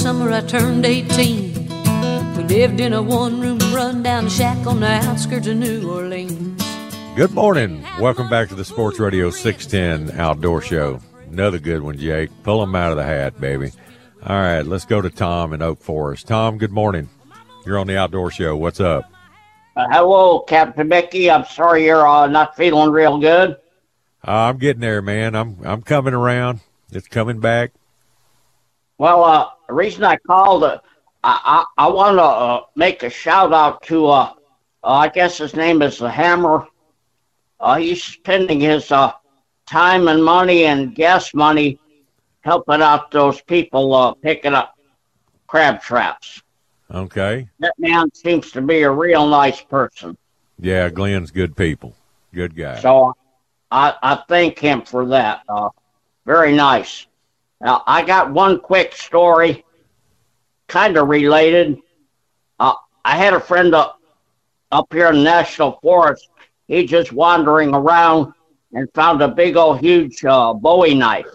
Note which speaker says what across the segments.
Speaker 1: Summer I turned 18. We lived in a one room rundown shack on the outskirts of New Orleans.
Speaker 2: Good morning. Welcome back to the Sports Radio 610 Outdoor Show. Another good one, Jake. Pull them out of the hat, baby. All right, let's go to Tom in Oak Forest. Tom, good morning. You're on the Outdoor Show. What's up?
Speaker 3: Uh, hello, Captain Mickey. I'm sorry you're uh, not feeling real good.
Speaker 2: Uh, I'm getting there, man. I'm I'm coming around. It's coming back.
Speaker 3: Well, uh, the reason I called, uh, I, I, I want to uh, make a shout out to, uh, uh, I guess his name is the Hammer. Uh, he's spending his uh, time and money and gas money helping out those people uh, picking up crab traps.
Speaker 2: Okay.
Speaker 3: That man seems to be a real nice person.
Speaker 2: Yeah, Glenn's good people. Good guy.
Speaker 3: So I, I thank him for that. Uh, very nice. Now, I got one quick story, kind of related. Uh, I had a friend up, up here in the National Forest. He just wandering around and found a big old huge uh, Bowie knife.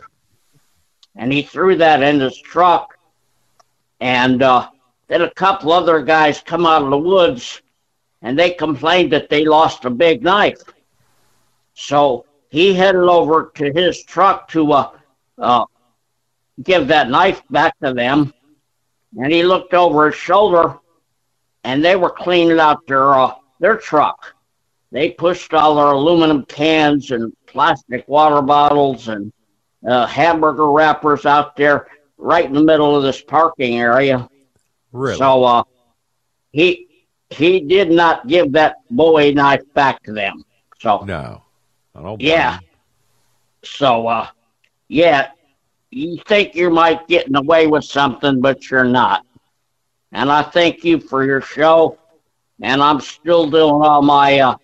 Speaker 3: And he threw that in his truck. And uh, then a couple other guys come out of the woods and they complained that they lost a big knife. So he headed over to his truck to uh, uh, give that knife back to them. And he looked over his shoulder, and they were cleaning out their uh, their truck. They pushed all their aluminum cans and plastic water bottles and uh, hamburger wrappers out there, right in the middle of this parking area.
Speaker 2: Really?
Speaker 3: So uh, he he did not give that Bowie knife back to them. So
Speaker 2: no. I don't
Speaker 3: yeah. So, uh, yeah, you think you might getting away with something, but you're not. And I thank you for your show. And I'm still doing all my uh,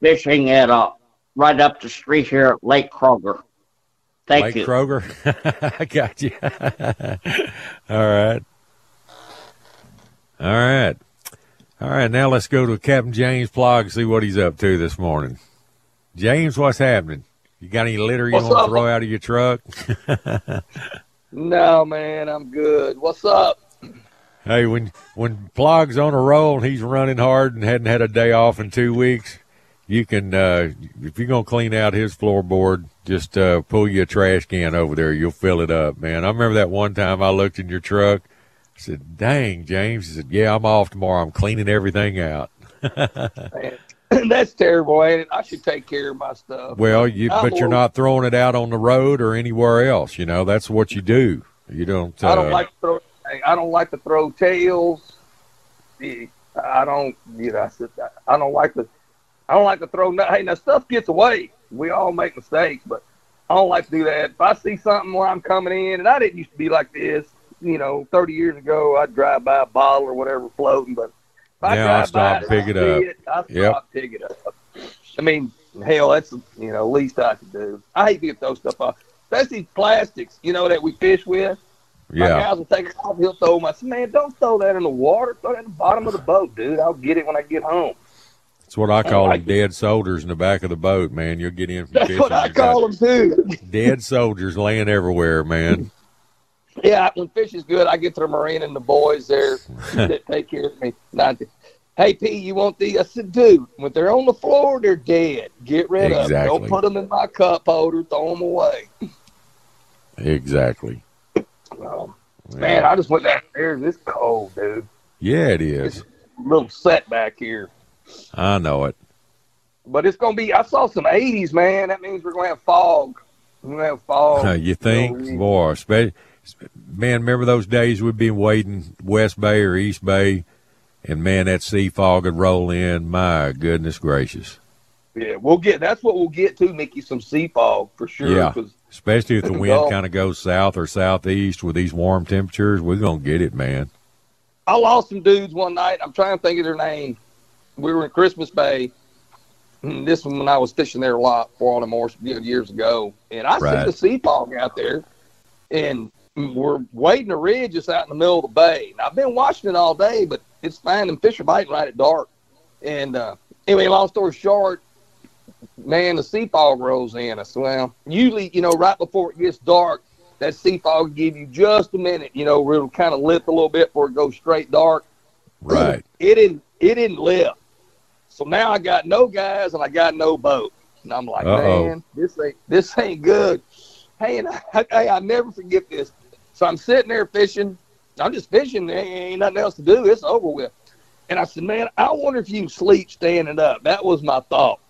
Speaker 3: fishing at uh, right up the street here at Lake Kroger. Thank you.
Speaker 2: Lake
Speaker 3: you.
Speaker 2: Kroger. I got you. All right. All right. All right. Now let's go to Captain James Plaag and see what he's up to this morning. James, what's happening? You got any litter you
Speaker 4: What's
Speaker 2: want to throw out of your truck?
Speaker 4: No, man, I'm good. What's up?
Speaker 2: hey, when when Plaag's on a roll and he's running hard and hadn't had a day off in two weeks, you can uh, if you're gonna clean out his floorboard, just uh, pull you a trash can over there. You'll fill it up, man. I remember that one time I looked in your truck. I said, "Dang, James." He said, "Yeah, I'm off tomorrow. I'm cleaning everything out."
Speaker 4: Man, that's terrible, ain't it? I should take care of my stuff.
Speaker 2: Well, you
Speaker 4: I'm
Speaker 2: but you're not throwing it out on the road or anywhere else. You know, that's what you do. You don't. Uh,
Speaker 4: I don't like to throw. I don't like to throw tails. I don't. You know, I said I don't like to. I don't like to throw. Hey, now stuff gets away. We all make mistakes, but I don't like to do that. If I see something where I'm coming in, and I didn't used to be like this. You know, 30 years ago, I'd drive by a bottle or whatever floating, but I
Speaker 2: Now I stop, pick it
Speaker 4: I
Speaker 2: up.
Speaker 4: see I stop,
Speaker 2: Yep.
Speaker 4: pick it up. I mean, hell, that's you know least I can do. I hate to get those stuff off, especially plastics. You know that we fish with. My
Speaker 2: yeah.
Speaker 4: guys will take it off. He'll throw them. I said, man, don't throw that in the water. Throw that in the bottom of the boat, dude. I'll get it when I get home.
Speaker 2: That's what I call
Speaker 4: like
Speaker 2: them dead soldiers in the back of the boat, man. You'll get in from
Speaker 4: That's
Speaker 2: fishing.
Speaker 4: what I call them too.
Speaker 2: Dead soldiers laying everywhere, man.
Speaker 4: Yeah, when fish is good, I get to the marina and the boys there that take care of me. Not, Hey P, you want these? I said, dude, when they're on the floor, they're dead. Get rid of them. Don't put them in my cup holder. Throw them away.
Speaker 2: Exactly.
Speaker 4: Um, man, I just went downstairs. It's cold, dude.
Speaker 2: Yeah, it is.
Speaker 4: A little setback here.
Speaker 2: I know it.
Speaker 4: But it's gonna be. I saw some 80s, man. That means we're gonna have fog. We're gonna have fog.
Speaker 2: you think,
Speaker 4: So,
Speaker 2: boy? Spe- man, remember those days we'd be wading West Bay or East Bay, and man, that sea fog would roll in. My goodness gracious!
Speaker 4: Yeah, we'll get. That's what we'll get to, Mickey. Some sea fog for sure.
Speaker 2: Yeah. Especially if the wind kind of goes south or southeast with these warm temperatures, we're gonna get it, man.
Speaker 4: I lost some dudes one night. I'm trying to think of their name. We were in Christmas Bay. Hmm, this was when I was fishing there a lot for all the more years ago, and I
Speaker 2: Right.
Speaker 4: see the sea fog out there, and we're wading a ridge just out in the middle of the bay. And I've been watching it all day, but it's fine and fish are biting right at dark. And uh, anyway, long story short, man, the sea fog rolls in. I said, well, usually, you know, right before it gets dark, that sea fog will give you just a minute, you know, it'll kind of lift a little bit before it goes straight dark.
Speaker 2: Right.
Speaker 4: It didn't. It didn't lift. So now I got no guys and I got no boat. And I'm like,
Speaker 2: Uh-oh.
Speaker 4: man, this ain't this ain't good. Hey, and I, hey, I never forget this. So I'm sitting there fishing. I'm just fishing. There ain't nothing else to do. It's over with. And I said, man, I wonder if you can sleep standing up. That was my thought.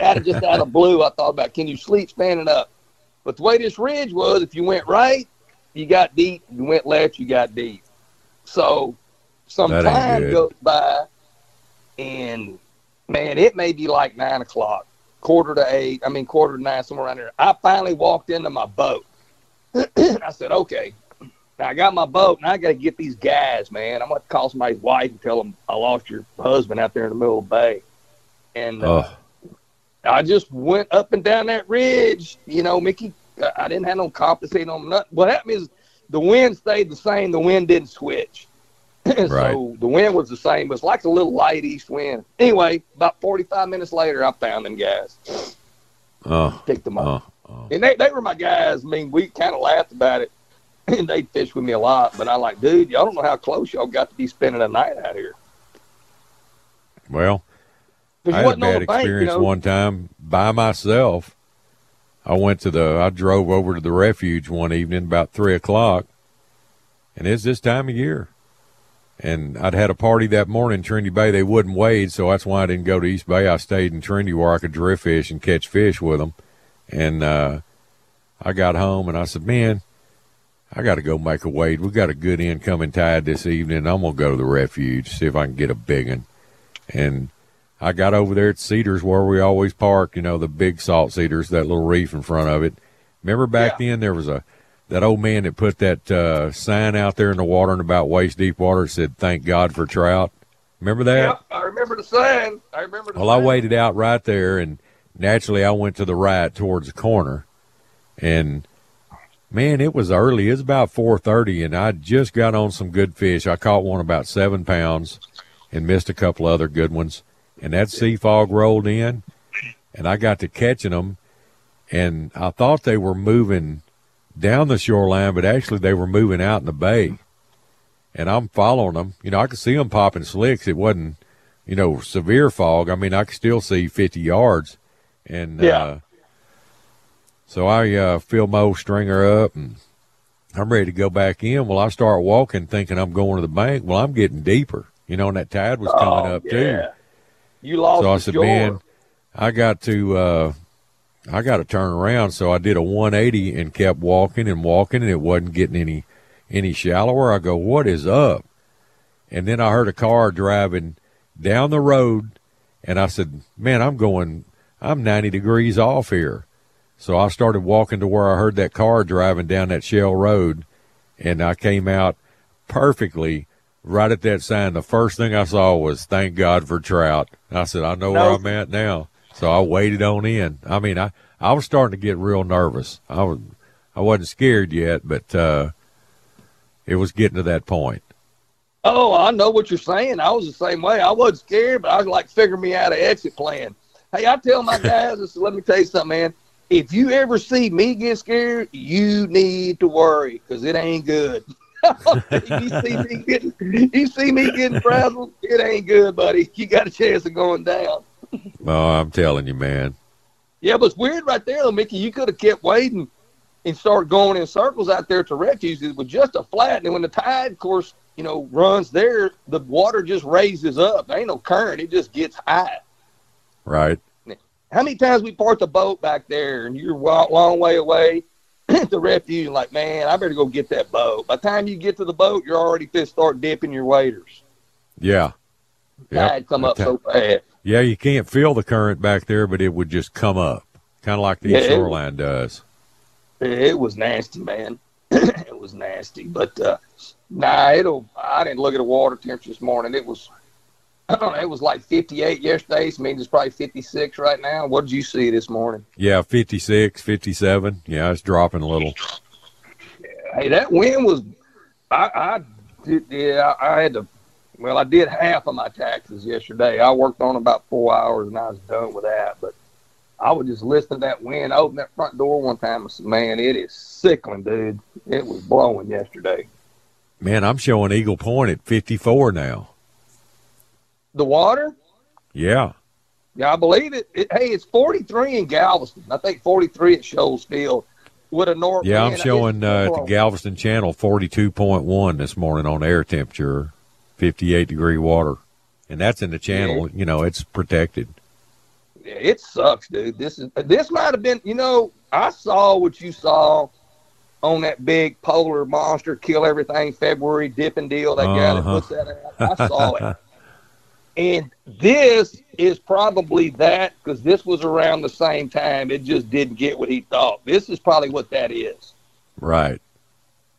Speaker 4: Out of just out of blue, I thought about, can you sleep standing up? But the way this ridge was, if you went right, you got deep. If you went left, you got deep. So some
Speaker 2: That
Speaker 4: time goes by, and man, it may be like nine o'clock, quarter to eight. I mean, quarter to nine, somewhere around there. I finally walked into my boat. I said, okay. Now I got my boat, and I got to get these guys, man. I'm going to call somebody's wife and tell them I lost your husband out there in the middle of the bay. And uh,
Speaker 2: Oh,
Speaker 4: I just went up and down that ridge. You know, Mickey, I- didn't have no compensating on nothing. What happened is the wind stayed the same. The wind didn't switch. so the wind was the same. It was like a little light east wind. Anyway, about 45 minutes later, I found them guys.
Speaker 2: oh,
Speaker 4: Picked them up.
Speaker 2: oh, oh.
Speaker 4: And they, they were my guys. I mean, we kind of laughed about it. And they fished with me a lot. But I like, dude, y'all don't know how close y'all got to be spending a night out here.
Speaker 2: Well, I had a bad
Speaker 4: the bank, you
Speaker 2: experience
Speaker 4: know.
Speaker 2: one time by myself. I went to the, I drove over to the refuge one evening about three o'clock, and it's this time of year. And I'd had a party that morning in Trinity Bay. They wouldn't wade, so that's why I didn't go to East Bay. I stayed in Trinity where I could drift fish and catch fish with them. And uh, I got home and I said, man, I got to go make a wade. We got a good incoming tide this evening. I'm gonna go to the refuge see if I can get a big one. And I got over there at Cedars where we always park. You know the big salt cedars, that little reef in front of it. Remember back then there was a that old man that put that uh, sign out there in the water and about waist deep water said "Thank God for trout." Remember that?
Speaker 4: Yep, I remember the sign. I remember the
Speaker 2: Well, I
Speaker 4: sign.
Speaker 2: waited out right there, and naturally, I went to the right towards the corner, and man, it was early. It was about four thirty, and I just got on some good fish. I caught one about seven pounds, and missed a couple other good ones. And that sea fog rolled in, and I got to catching them, and I thought they were moving down the shoreline, but actually they were moving out in the bay. And I'm following them. You know, I could see them popping slicks. It wasn't you know, severe fog. I mean, I could still see 50 yards. And
Speaker 4: Yeah.
Speaker 2: uh, so I uh, fill my old stringer up and I'm ready to go back in. Well, I start walking thinking I'm going to the bank. Well, I'm getting deeper, you know, and that tide was coming
Speaker 4: Oh,
Speaker 2: up too.
Speaker 4: You lost
Speaker 2: So I said,
Speaker 4: shore.
Speaker 2: man, I got to, uh, I got to turn around. So I did a 180 and kept walking and walking, and it wasn't getting any, any shallower. I go, what is up? And then I heard a car driving down the road, and I said, man, I'm going, I'm 90 degrees off here. So I started walking to where I heard that car driving down that shell road, and I came out perfectly right at that sign. The first thing I saw was "Thank God for trout." I said, "I know where I'm at now." So I waited on in. I mean, I I was starting to get real nervous. I was I wasn't scared yet, but uh, it was getting to that point.
Speaker 4: Oh, I know what you're saying. I was the same way. I wasn't scared, but I was like, figure me out an exit plan. Hey, I tell my guys, let me tell you something, man. If you ever see me get scared, you need to worry because it ain't good. you see me getting, you see me getting frazzled. It ain't good, buddy. You got a chance of going down.
Speaker 2: Oh, I'm telling you, man.
Speaker 4: Yeah, but it's weird right there, though, Mickey. You could have kept waiting and started going in circles out there to refuge. It was just a flat, and when the tide, of course, you know, runs there, the water just raises up. There ain't no current; it just gets high.
Speaker 2: Right.
Speaker 4: How many times we parked the boat back there, and you're a long way away at the refuge, like, man, I better go get that boat. By the time you get to the boat, you're already to start dipping your waders.
Speaker 2: Yeah.
Speaker 4: Tide come up so fast.
Speaker 2: Yeah, you can't feel the current back there, but it would just come up, kind of like the
Speaker 4: Yeah, it-
Speaker 2: shoreline does.
Speaker 4: It was nasty, man. it was nasty, but uh, nah, it'll. I didn't look at the water temperature this morning. It was, I don't know, it was like 58 yesterday. So it means it's probably 56 right now. What did you see this morning?
Speaker 2: Yeah, 56, 57. Yeah, it's dropping a little.
Speaker 4: Hey, that wind was. I, I did. Yeah, I had to. Well, I did half of my taxes yesterday. I worked on about four hours and I was done with that. But I was just listening to that wind. I opened that front door one time. I said, "Man, it is sickling, dude. It was blowing yesterday."
Speaker 2: Man, I'm showing Eagle Point at 54 now.
Speaker 4: The water.
Speaker 2: Yeah.
Speaker 4: Yeah, I believe it. it hey, it's 43 in Galveston. I think 43 at Scholes Field with a north.
Speaker 2: Yeah, I'm showing uh, the Galveston Channel 42.1 this morning on air temperature, 58 degree water. And that's in the channel. You know, it's protected.
Speaker 4: Yeah, it sucks, dude. This is this might have been. You know, I saw what you saw on that big polar monster kill everything February dipping deal. That guy that
Speaker 2: Uh-huh.
Speaker 4: puts that out. I saw it. And this is probably that because this was around the same time. It just didn't get what he thought. This is probably what that is.
Speaker 2: Right.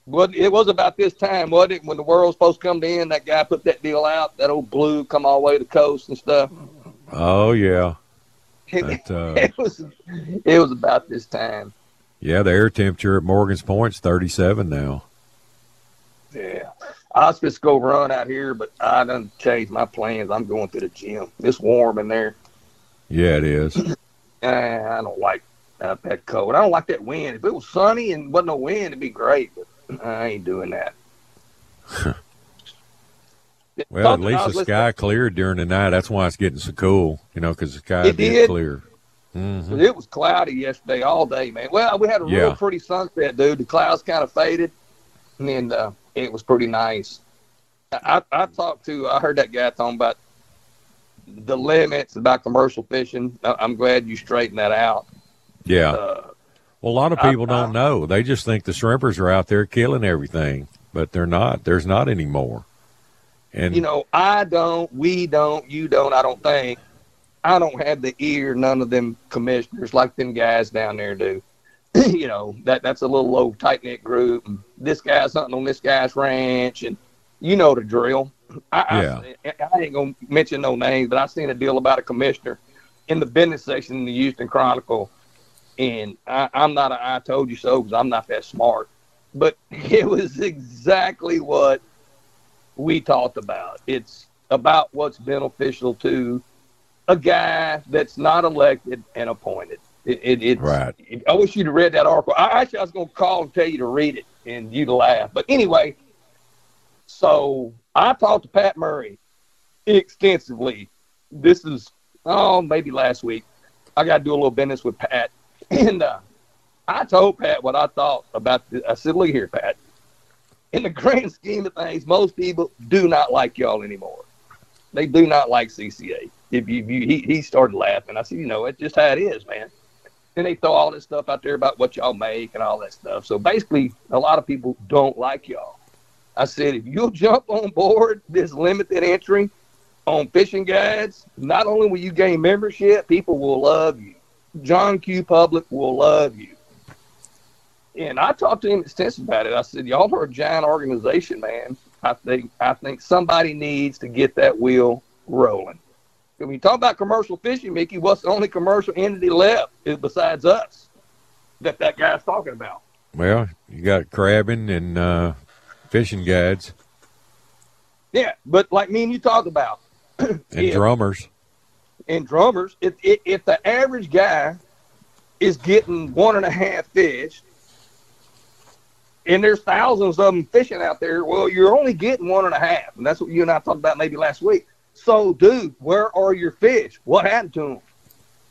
Speaker 4: What it was about this time, wasn't it? When the world's supposed to come to end, that guy put that deal out. That old blue come all the way to the coast and stuff.
Speaker 2: Oh, yeah.
Speaker 4: It,
Speaker 2: uh,
Speaker 4: it was, it was about this time.
Speaker 2: Yeah, the air temperature at Morgan's Point's 37 now.
Speaker 4: Yeah, I was supposed to go run out here, but I done changed my plans. I'm going to the gym. It's warm in there.
Speaker 2: Yeah, it is.
Speaker 4: I don't like that cold. I don't like that wind. If it was sunny and wasn't no wind, it'd be great. But I ain't doing that.
Speaker 2: Well, at
Speaker 4: Something
Speaker 2: least the sky cleared during the night. That's why it's getting so cool, you know, because the sky
Speaker 4: It
Speaker 2: did clear. hmm
Speaker 4: It was cloudy yesterday all day, man. Well, we had a real pretty sunset, dude. The clouds kind of faded, and then uh, it was pretty nice. I, I talked to, I heard that guy talking about the limits about commercial fishing. I- I'm glad you straightened that out.
Speaker 2: Yeah.
Speaker 4: Uh,
Speaker 2: Well, a lot of
Speaker 4: I-
Speaker 2: people don't know. They just think the shrimpers are out there killing everything, but they're not. There's not anymore. And
Speaker 4: you know, I don't, we don't, you don't, I don't think. I don't have the ear none of them commissioners like them guys down there do. you know, that that's a little low tight knit group and this guy's hunting on this guy's ranch and you know the drill. I, I, I ain't gonna mention no names, but I seen a deal about a commissioner in the business section in the Houston Chronicle, and I, I'm not a I told you so because I'm not that smart, but it was exactly what we talked about. It's about what's beneficial to a guy that's not elected and appointed. It, it, it's,
Speaker 2: Right.
Speaker 4: I wish you'd have read that article. I actually I was going to call and tell you to read it and you'd laugh. But anyway, so I talked to Pat Murray extensively. This is oh maybe last week. I got to do a little business with Pat, and uh, I told Pat what I thought about. The, I said, "Look here, Pat. In the grand scheme of things, most people do not like y'all anymore. They do not like CCA. If you, if you he, he started laughing. I said, you know, it's just how it is, man. And they throw all this stuff out there about what y'all make and all that stuff. So basically, a lot of people don't like y'all. I said, if you'll jump on board this limited entry on fishing guides, not only will you gain membership, people will love you. John Q. Public will love you. And I talked to him extensively about it. I said, y'all are a giant organization, man. I think I think somebody needs to get that wheel rolling. When you talk about commercial fishing, Mickey, what's the only commercial entity left is besides us that that guy's talking about?
Speaker 2: well, you got crabbing and uh, fishing guides
Speaker 4: Yeah, but like me and you talked about,
Speaker 2: and
Speaker 4: Yeah.
Speaker 2: drummers.
Speaker 4: and drummers, if, if, if the average guy is getting one and a half fish, and there's thousands of them fishing out there. Well, you're only getting one and a half, and that's what you and I talked about maybe last week. So, dude, where are your fish? What happened to them?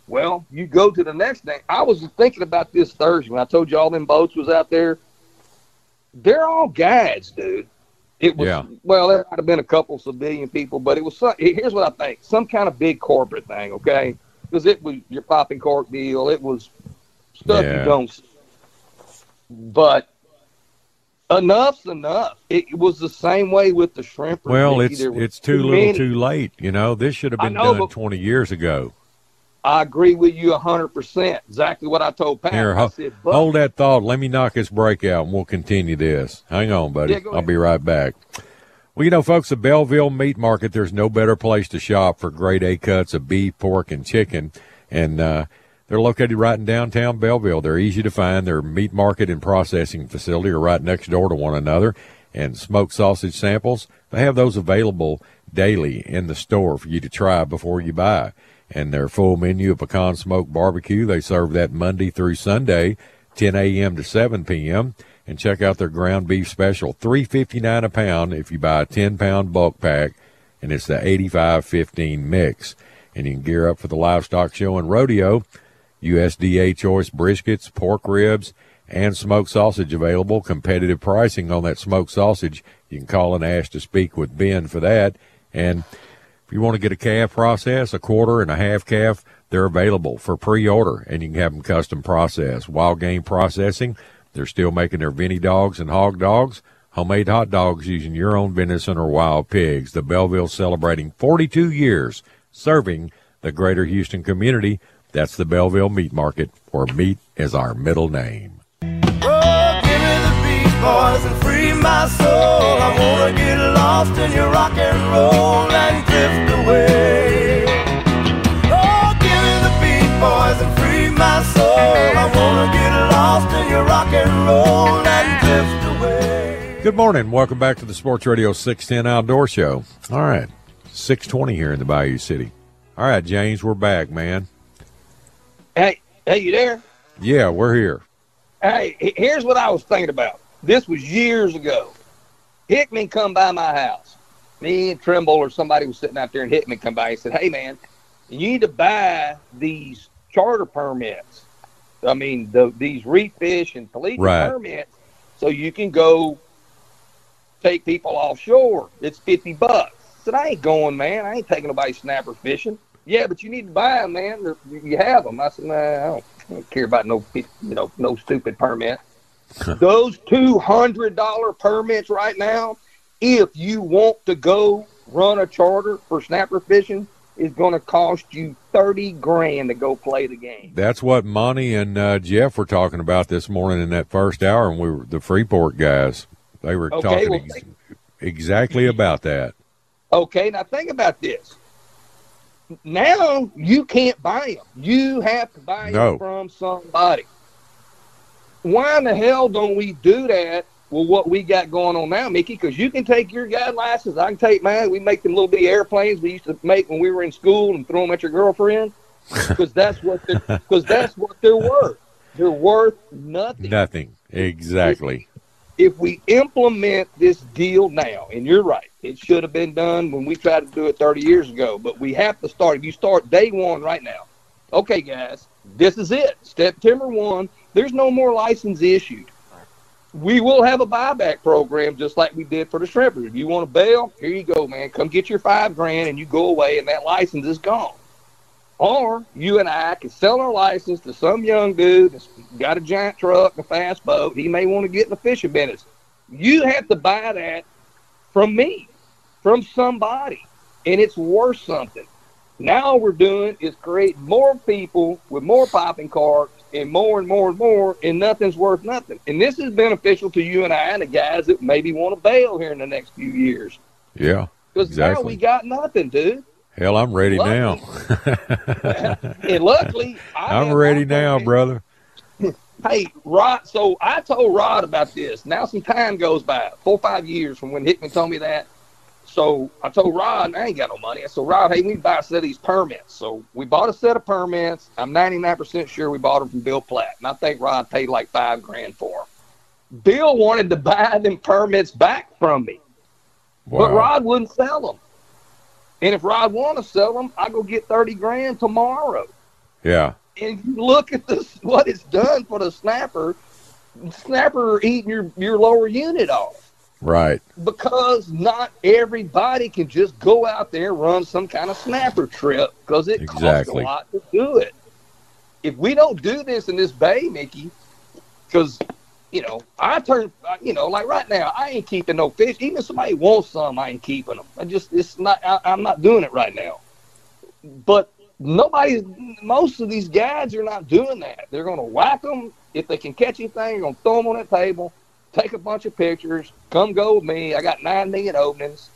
Speaker 4: Well, you go to the next thing. I was thinking about this Thursday when I told you all them boats was out there. They're all guides, dude. It was
Speaker 2: Yeah.
Speaker 4: well, there might have been a couple civilian people, but it was some, here's what I think: some kind of big corporate thing, okay? Because it was your popping cork deal. It was stuff
Speaker 2: Yeah.
Speaker 4: you don't. see. But enough's enough. It, was the same way with the shrimp.
Speaker 2: Well, it's it's too little,
Speaker 4: many.
Speaker 2: too late. You know, this should have been
Speaker 4: know,
Speaker 2: done 20 years ago.
Speaker 4: I agree with you hundred percent. Exactly what I told Pat.
Speaker 2: Here, ho-
Speaker 4: said,
Speaker 2: hold that thought. Let me knock this break out, and we'll continue this. Hang on, buddy.
Speaker 4: Yeah,
Speaker 2: I'll be right back. Well, you know, folks, the Belleville Meat Market, there's no better place to shop for grade A cuts of beef, pork, and chicken. And uh, they're located right in downtown Belleville. They're easy to find. Their meat market and processing facility are right next door to one another. And smoked sausage samples, they have those available daily in the store for you to try before you buy. And their full menu of pecan smoked barbecue, they serve that Monday through Sunday, 10 a.m. to 7 p.m. And check out their ground beef special, three fifty nine a pound if you buy a 10 pound bulk pack, and it's the 85-15 mix. And you can gear up for the livestock show and rodeo. USDA choice briskets, pork ribs, and smoked sausage available. Competitive pricing on that smoked sausage. You can call and ask to speak with Ben for that. And if you want to get a calf process, a quarter and a half calf, they're available for pre-order, and you can have them custom processed. Wild game processing, they're still making their Vinny dogs and hog dogs, homemade hot dogs using your own venison or wild pigs. The Belleville celebrating 42 years serving the greater Houston community. That's the Belleville Meat Market, where meat is our middle name.
Speaker 5: Oh, give me the beat, boys, and free my soul. I wanna get lost in your rock and roll and drift away. Oh, give me the beat, boys, and free my soul. I wanna get lost in your rock and roll and drift away.
Speaker 2: Good morning. Welcome back to the Sports Radio 610 Outdoor Show. All right. 620 here in the Bayou City. All right, James, we're back, man.
Speaker 4: Hey, hey, you there?
Speaker 2: Yeah, we're here.
Speaker 4: Hey, here's what I was thinking about. This was years ago. Hickman come by my house. Me and Trimble or somebody was sitting out there, and Hickman come by. He said, "Hey, man, you need to buy these charter permits. I mean, the, these reef fish and pelagic
Speaker 2: Right.
Speaker 4: permits, so you can go take people offshore. It's fifty bucks." I said, "I ain't going, man. I ain't taking nobody snapper fishing." Yeah, but you need to buy them, man. You have them. I said, "Nah, I don't, I don't care about no, you know, no stupid permit." Those two hundred dollar permits right now, if you want to go run a charter for snapper fishing, is going to cost you thirty grand to go play the game.
Speaker 2: That's what Monty and uh, Jeff were talking about this morning in that first hour, and we were the Freeport guys. They were
Speaker 4: Okay,
Speaker 2: talking
Speaker 4: well,
Speaker 2: ex- exactly about that.
Speaker 4: Okay, now think about this. Now you can't buy them. You have to buy
Speaker 2: No.
Speaker 4: them from somebody. Why in the hell don't we do that with what we got going on now, Mickey? Because you can take your guide license, I can take mine. We make them little bitty airplanes we used to make when we were in school and throw them at your girlfriend. Because that's what because that's what they're worth. They're worth nothing
Speaker 2: Nothing. Exactly.
Speaker 4: if we implement this deal now, and you're right, it should have been done when we tried to do it 30 years ago, but we have to start. If you start day one right now, okay, guys, this is it. September 1, there's no more license issued. We will have a buyback program just like we did for the shrimpers. If you want to bail, here you go, man. Come get your five grand and you go away, and that license is gone. Or you and I can sell our license to some young dude that's got a giant truck, a fast boat. He may want to get in the fishing business. You have to buy that from me, from somebody, and it's worth something. Now we're doing is create more people with more popping carts and more and more and more, and nothing's worth nothing. And this is beneficial to you and I and the guys that maybe want to bail here in the next few years.
Speaker 2: Yeah.
Speaker 4: Because now we got nothing, dude.
Speaker 2: Hell, I'm ready
Speaker 4: Lucky.
Speaker 2: now.
Speaker 4: and luckily, I
Speaker 2: I'm ready now, brother.
Speaker 4: Hey, Rod. So I told Rod about this. Now some time goes by, four or five years from when Hickman told me that. So I told Rod, I ain't got no money. I said, Rod, hey, we need to buy a set of these permits. So we bought a set of permits. I'm 99% sure we bought them from Bill Platt, and I think Rod paid like five grand for them. Bill wanted to buy them permits back from me, but Rod wouldn't sell them. And if Rod want to sell them, I go get thirty grand tomorrow.
Speaker 2: Yeah.
Speaker 4: And you look at this, what it's done for the snapper. Snapper eating your your lower unit off
Speaker 2: Right.
Speaker 4: because not everybody can just go out there and run some kind of snapper trip because it
Speaker 2: Exactly.
Speaker 4: costs a lot to do it. If we don't do this in this bay, Mickey, because you know I turn, you know, like right now I ain't keeping no fish. Even if somebody wants some, I ain't keeping them. I just it's not. I, I'm not doing it right now. But nobody, most of these guys are not doing that. They're going to whack them if they can catch anything. They're going to throw them on that table, take a bunch of pictures, come go with me. I got nine million openings.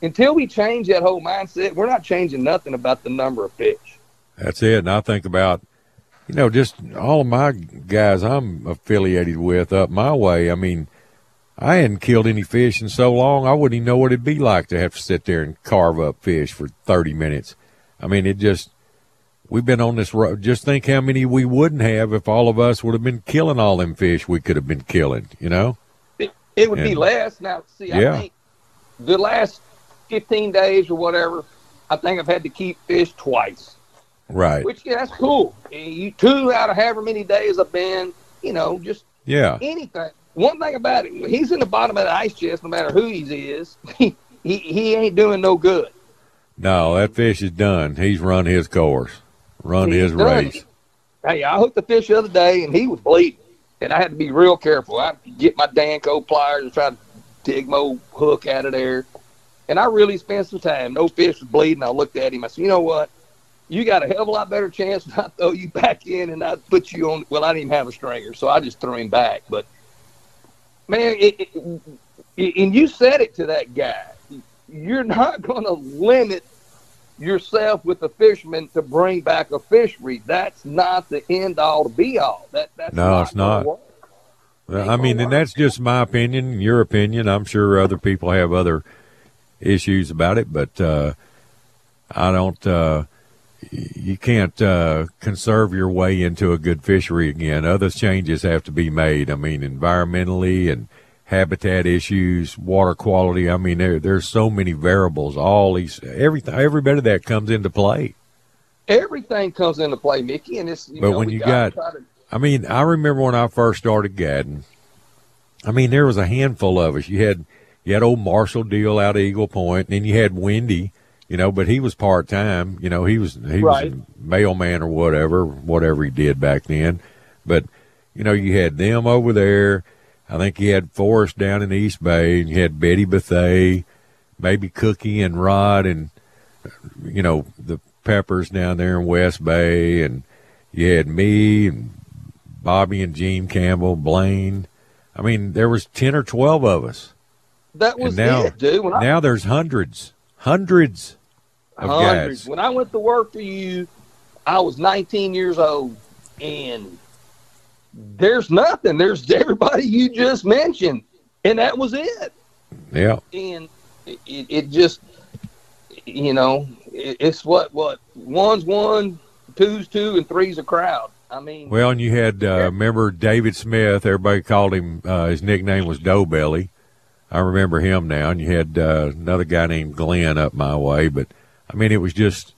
Speaker 4: Until we change that whole mindset, we're not changing nothing about the number of fish.
Speaker 2: That's it. And I think about, you know, just all of my guys I'm affiliated with up my way. I mean, I hadn't killed any fish in so long, I wouldn't even know what it'd be like to have to sit there and carve up fish for 30 minutes. I mean, it just, we've been on this road. Just think how many we wouldn't have if all of us would have been killing all them fish we could have been killing, you know?
Speaker 4: It, it would be less. Now, see, I
Speaker 2: Yeah.
Speaker 4: think the last 15 days or whatever, I think I've had to keep fish twice.
Speaker 2: Right.
Speaker 4: Which yeah, that's cool. And You two out of however many days I've been, you know, just
Speaker 2: Yeah.
Speaker 4: anything. One thing about it, he's in the bottom of the ice chest, no matter who he is, he he, he ain't doing no good.
Speaker 2: No, that fish is done. He's run his course, run his
Speaker 4: done.
Speaker 2: race.
Speaker 4: Hey, I hooked the fish the other day and he was bleeding, and I had to be real careful. I had to get my Danco pliers and try to dig my old hook out of there. And I really spent some time. No fish was bleeding. I looked at him. I said, you know what? You got a hell of a lot better chance I throw you back in and I put you on. Well, I didn't even have a stringer, so I just threw him back. But man, it, it, it, and you said it to that guy. You're not going to limit yourself with a fisherman to bring back a fishery. That's not the end all to be all. That that's
Speaker 2: No,
Speaker 4: not
Speaker 2: it's not. Well, I mean, and that's just my opinion, your opinion. I'm sure other people have other issues about it, but uh, I don't. Uh, you can't uh, conserve your way into a good fishery again. Other changes have to be made. I mean, environmentally and habitat issues, water quality. I mean, there there's so many variables. All these, everything, every bit of that comes into play.
Speaker 4: Everything comes into play, Mickey, and it's you
Speaker 2: But
Speaker 4: know,
Speaker 2: when you
Speaker 4: gotta to-
Speaker 2: I mean, I remember when I first started gadding. I mean, there was a handful of us. You had you had old Marshall Deal out of Eagle Point, and then you had Wendy, you know, but he was part time. You know, he was he
Speaker 4: Right.
Speaker 2: was a mailman or whatever, whatever he did back then. But you know, you had them over there. I think you had Forrest down in East Bay, and you had Betty Bethay, maybe Cookie and Rod, and you know the Peppers down there in West Bay, and you had me and Bobby and Gene Campbell, Blaine. I mean, there was ten or twelve of us.
Speaker 4: that was
Speaker 2: and now,
Speaker 4: it, dude. When I,
Speaker 2: now there's hundreds, hundreds of
Speaker 4: hundreds.
Speaker 2: guys.
Speaker 4: When I went to work for you, I was 19 years old, and there's nothing. There's everybody you just mentioned, and that was it.
Speaker 2: Yeah,
Speaker 4: And it, it, just, you know, it, it's what what one's one, two's two, and three's a crowd. I mean,
Speaker 2: well, and you had uh, remember David Smith. Everybody called him. Uh, his nickname was Dough Belly. I remember him now. And you had uh, another guy named Glenn up my way. But I mean, it was just.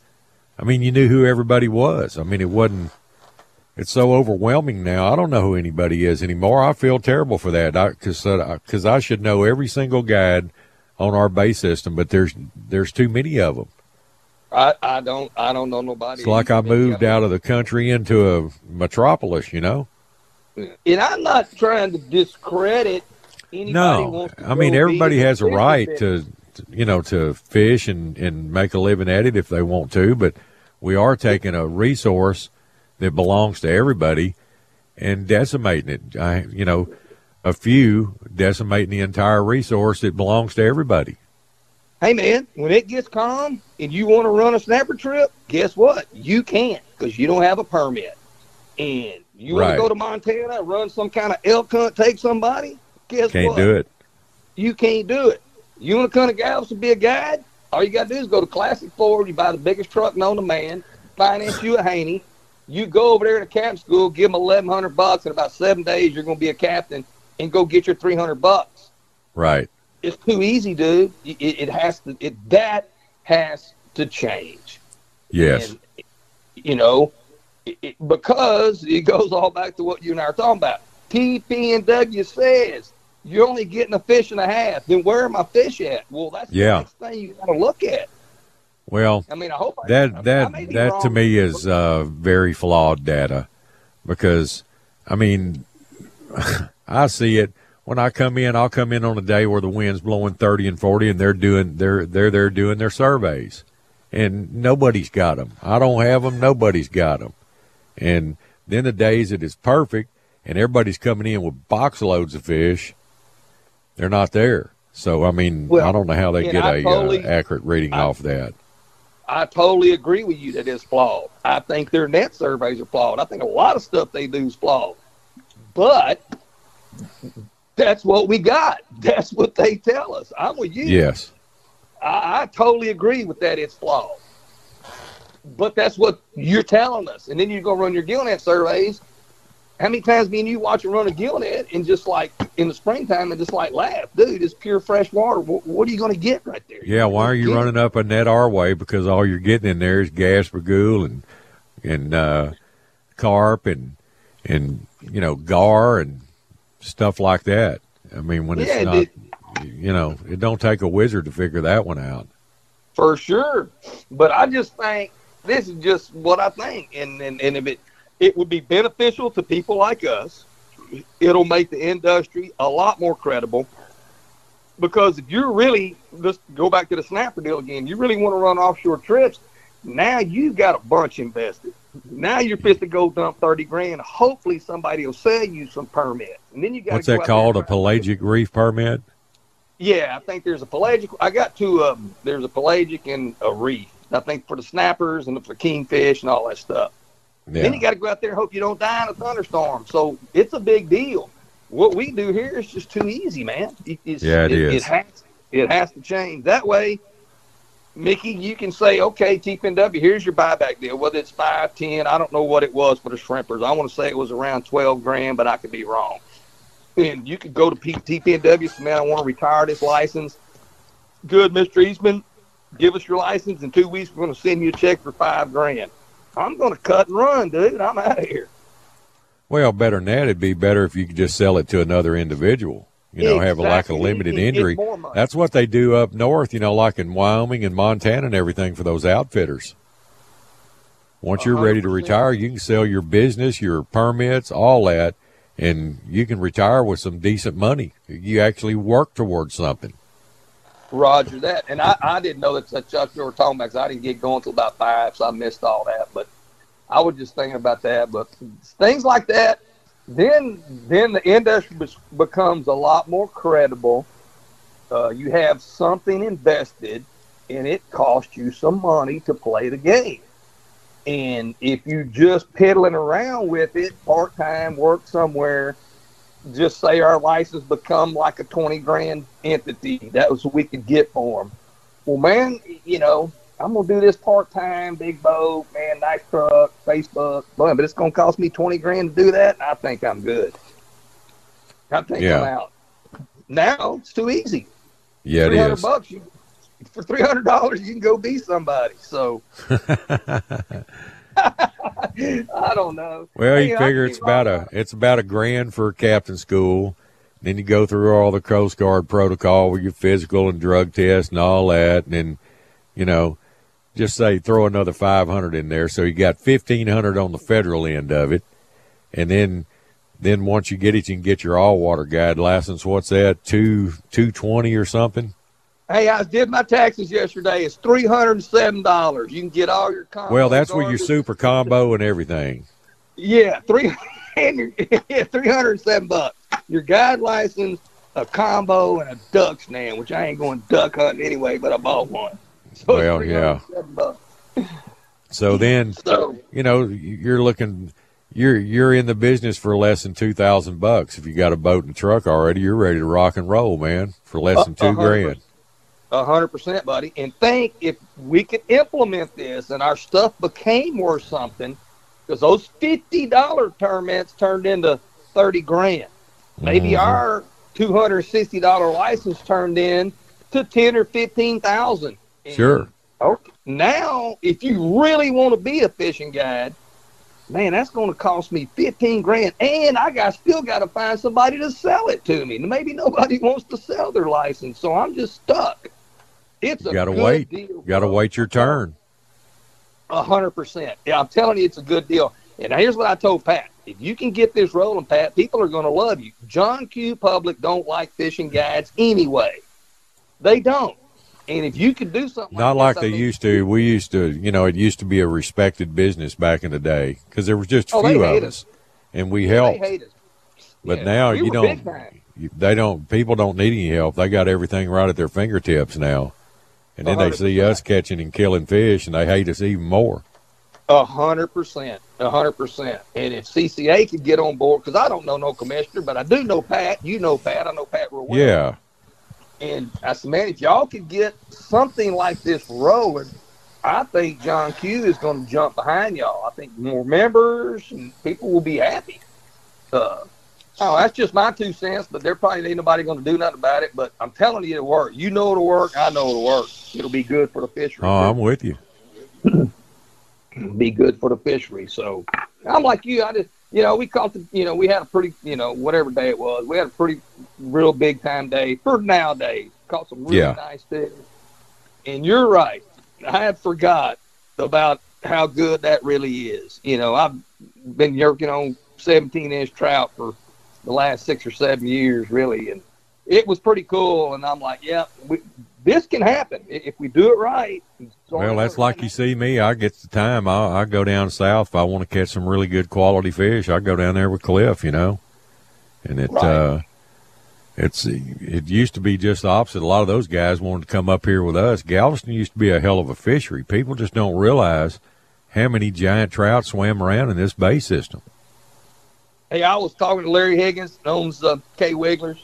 Speaker 2: I mean, you knew who everybody was. I mean, it wasn't. It's so overwhelming now. I don't know who anybody is anymore. I feel terrible for that because because uh, I should know every single guide on our base system, but there's there's too many of them.
Speaker 4: I, I don't I don't know nobody.
Speaker 2: It's like I moved out of the country into a metropolis, you know.
Speaker 4: and I'm not trying to discredit anybody.
Speaker 2: No, I mean everybody has a right to, to, you know, to fish and and make a living at it if they want to. But we are taking a resource that belongs to everybody and decimating it. I, you know, a few decimating the entire resource that belongs to everybody.
Speaker 4: Hey man, when it gets calm and you want to run a snapper trip, guess what? You can't because you don't have a permit. And you want
Speaker 2: Right.
Speaker 4: to go to Montana, run some kind of elk hunt, take somebody. Guess what?
Speaker 2: Can't do it.
Speaker 4: You can't do it. You want to come to Galveston be a guide? All you got to do is go to Classic Ford. You buy the biggest truck known to man. Finance you a Haynie. You go over there to captain school, give them eleven hundred bucks. In about seven days, you're going to be a captain. and go get your 300 bucks.
Speaker 2: Right.
Speaker 4: It's too easy, dude. It, it has to. It that has to change.
Speaker 2: Yes.
Speaker 4: And, you know, it, it, because it goes all back to what you and I are talking about. TPNW says you're only getting a fish and a half. Then where are my fish at? Well, that's
Speaker 2: Yeah.
Speaker 4: the next thing you got to look at.
Speaker 2: Well,
Speaker 4: I mean, I hope I, I-
Speaker 2: that
Speaker 4: I
Speaker 2: that that to me is uh, very flawed data because I mean I see it when I come in. I'll come in on a day where the wind's blowing thirty and forty, and they're doing they're they're they're doing their surveys, and nobody's got them. I don't have them. Nobody's got them. And then the days that it's perfect, and everybody's coming in with box loads of fish, they're not there. So I mean,
Speaker 4: Well,
Speaker 2: I don't know how they get
Speaker 4: I
Speaker 2: a
Speaker 4: totally-
Speaker 2: uh, accurate reading
Speaker 4: I-
Speaker 2: off that.
Speaker 4: I totally agree with you that it's flawed. I think their net surveys are flawed. I think a lot of stuff they do is flawed. But that's what we got. That's what they tell us. I'm with you.
Speaker 2: Yes.
Speaker 4: I, I totally agree with that. It's flawed. But that's what you're telling us. And then you go run your gillnet surveys. How many times me and you watch them run a gillnet and just like in the springtime and just like laugh, dude, it's pure fresh water. What, what are you going to get right there?
Speaker 2: Yeah, why are you
Speaker 4: Get-
Speaker 2: running up a net our way? Because all you're getting in there is gaspergou and and uh, carp and and you know gar and stuff like that. I mean, when
Speaker 4: Yeah,
Speaker 2: it's not, you know, it don't take a wizard to figure that one out.
Speaker 4: For sure. But I just think this is just what I think. And, and, and if it, it would be beneficial to people like us, it'll make the industry a lot more credible. Because if you're really, let's go back to the snapper deal again, you really want to run offshore trips, now you've got a bunch invested. Now you're fit to go dump 30 grand. Hopefully somebody will sell you some permits. And then you got
Speaker 2: What's that called? A pelagic reef permit?
Speaker 4: yeah, I think there's a pelagic. I got two of them. There's a pelagic and a reef. I think for the snappers and for kingfish and all that stuff.
Speaker 2: Yeah.
Speaker 4: Then you got to go out there and hope you don't die in a thunderstorm. So it's a big deal. What we do here is just too easy, man. It, it's,
Speaker 2: Yeah, it
Speaker 4: it,
Speaker 2: is.
Speaker 4: It has, it has to change. That way, Mickey, you can say, okay, TPNW, here's your buyback deal. Whether it's five, ten, I don't know what it was for the shrimpers. I want to say it was around 12 grand, but I could be wrong. And you could go to P- TPNW, say, man, I want to retire this license. Good, Mr. Eastman, give us your license. In two weeks, we're going to send you a check for five grand. I'm going to cut and run, dude. I'm out of here.
Speaker 2: Well, better than that, it'd be better if you could just sell it to another individual. You know, have a like a limited
Speaker 4: It- it- it's entry.
Speaker 2: That's what they do up north. You know, like in Wyoming and Montana and everything for those outfitters. Once you're ready to retire, you can sell your business, your permits, all that, and you can retire with some decent money. You actually work towards something.
Speaker 4: Roger that. And I, I didn't know what Chuck you were talking about 'cause I didn't get going until about five, so I missed all that. But I was just thinking about that. But things like that, then then the industry becomes a lot more credible. Uh, you have something invested, and it costs you some money to play the game. And if you're just piddling around with it, part time, work somewhere, just say our license become like a 20 grand entity. That was what we could get for them. Well, man, you know, I'm going to do this part time, big boat, man, nice truck, Facebook, boy, but it's going to cost me 20 grand to do that. I think I'm good. I think
Speaker 2: Yeah.
Speaker 4: I'm out. Now it's too easy.
Speaker 2: Yeah, it
Speaker 4: 300
Speaker 2: is.
Speaker 4: bucks. You, for $300, you can go be somebody. So I don't know.
Speaker 2: Well,
Speaker 4: Hey,
Speaker 2: you figure it's about a it's about a grand for captain school. Then you go through all the Coast Guard protocol with your physical and drug test and all that, and then you know, just say throw another five hundred in there, so you got fifteen hundred on the federal end of it, and then then once you get it, you can get your all water guide license. What's that? Two two twenty or something?
Speaker 4: Hey, I did my taxes yesterday. It's three hundred and seven dollars. You can get all your combo
Speaker 2: Well, that's with your super combo and everything.
Speaker 4: Yeah, three and yeah, three hundred and seven bucks. Your guide license, a combo, and a duck stand, which I ain't going duck hunting anyway, but I bought one. So
Speaker 2: Well, yeah. So then
Speaker 4: So
Speaker 2: you know you're looking you're you're in the business for less than two thousand bucks if you got a boat and truck already you're ready to rock and roll man for less than two grand
Speaker 4: hundred percent, buddy. And think if we could implement this and our stuff became worth something, because those fifty dollar permits turned into thirty grand. maybe
Speaker 2: Mhm.
Speaker 4: our two hundred sixty dollar license turned in to ten or fifteen thousand.
Speaker 2: Sure.
Speaker 4: Okay. Now, if you really want to be a fishing guide, man, that's going to cost me fifteen grand, and I got still got to find somebody to sell it to me. Maybe nobody wants to sell their license, so I'm just stuck. It's a
Speaker 2: You gotta
Speaker 4: good
Speaker 2: wait.
Speaker 4: deal.
Speaker 2: Got to wait your turn.
Speaker 4: A hundred percent. Yeah, I'm telling you, it's a good deal. And here's what I told Pat: if you can get this rolling, Pat, people are going to love you. John Q. Public don't like fishing guides anyway. They don't. And if you could do something,
Speaker 2: Not
Speaker 4: like,
Speaker 2: like they used to. We used to, you know, it used to be a respected business back in the day because there was just a
Speaker 4: Oh,
Speaker 2: few of us, and we helped.
Speaker 4: us.
Speaker 2: But
Speaker 4: Yeah,
Speaker 2: now
Speaker 4: we
Speaker 2: you don't.
Speaker 4: big time.
Speaker 2: you- They don't. People don't need any help. They got everything right at their fingertips now, and then they see us catching and killing fish, and they hate us even more.
Speaker 4: A hundred percent, a hundred percent. And if CCA could get on board, because I don't know no commissioner, but I do know Pat. You know Pat. I know Pat real well.
Speaker 2: Yeah,
Speaker 4: And I said, man, if y'all could get something like this rolling, I think John Q is going to jump behind y'all. I think more members and people will be happy. Uh, oh, that's just my two cents, but there probably ain't nobody going to do nothing about it. But I'm telling you, it'll work. You know it'll work. I know it'll work. It'll be good for the fishery.
Speaker 2: oh, I'm with you.
Speaker 4: be good for the fishery. So I'm like you. I just, you know, we caught the, you know, we had a pretty, you know, whatever day it was, we had a pretty real big time day for nowadays. Caught some really
Speaker 2: Yeah.
Speaker 4: nice fish. And you're right. I had forgot about how good that really is. You know, I've been working on 17 inch trout for the last six or seven years, really, and it was pretty cool. And I'm like, yeah, we, this can happen if we do it right.
Speaker 2: Well, that's like you see me. I get the time. I, I go down south if I want to catch some really good quality fish. I go down there with Cliff, you know, and it
Speaker 4: Right.
Speaker 2: uh, it's it used to be just the opposite. A lot of those guys wanted to come up here with us. Galveston used to be a hell of a fishery. People just don't realize how many giant trout swam around in this bay system.
Speaker 4: Hey, I was talking to Larry Higgins, owns uh, Kwigglers,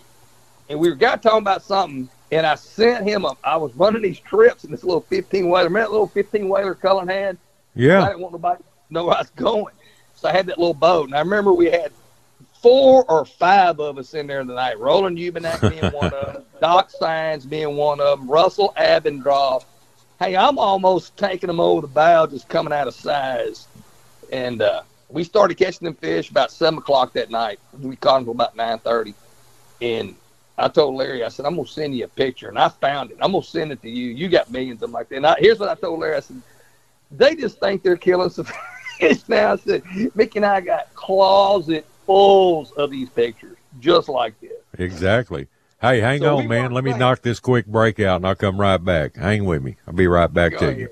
Speaker 4: and we were got talking about something. And I sent him a. I was running these trips in this little fifteen whaler. Remember that little fifteen whaler Cullen had?
Speaker 2: Yeah.
Speaker 4: I didn't want nobody to know where I was going, so I had that little boat. And I remember we had four or five of us in there tonight. Roland Eubank being one of them, Doc Signs being one of them, Russell Abendroff. Hey, I'm almost taking them over the bow, just coming out of size. And uh, we started catching them fish about seven o'clock that night. We caught them about nine thirty, and I told Larry, I said, I'm gonna send you a picture, and I found it. I'm gonna send it to you. You got millions of them like that. And I, here's what I told Larry. I said, they just think they're killing some fish now. I said, Mickey and I got closet fulls of these pictures, just like this.
Speaker 2: exactly. Hey, hang
Speaker 4: So
Speaker 2: on, man. Let me
Speaker 4: to-
Speaker 2: knock this quick break out, and I'll come right back. Hang with me. I'll be right back
Speaker 4: Go
Speaker 2: to
Speaker 4: ahead.
Speaker 2: you.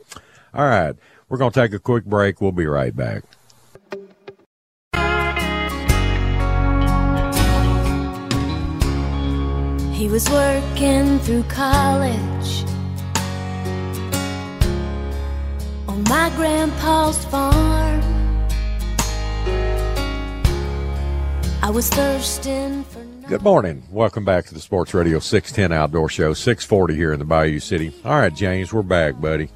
Speaker 2: All right, we're gonna take a quick break. We'll be right back.
Speaker 6: He was working through college on my grandpa's farm. I was thirsting for.
Speaker 2: Good morning. Welcome back to the Sports Radio 610 Outdoor Show, 640 here in the Bayou City. All right, James, we're back, buddy.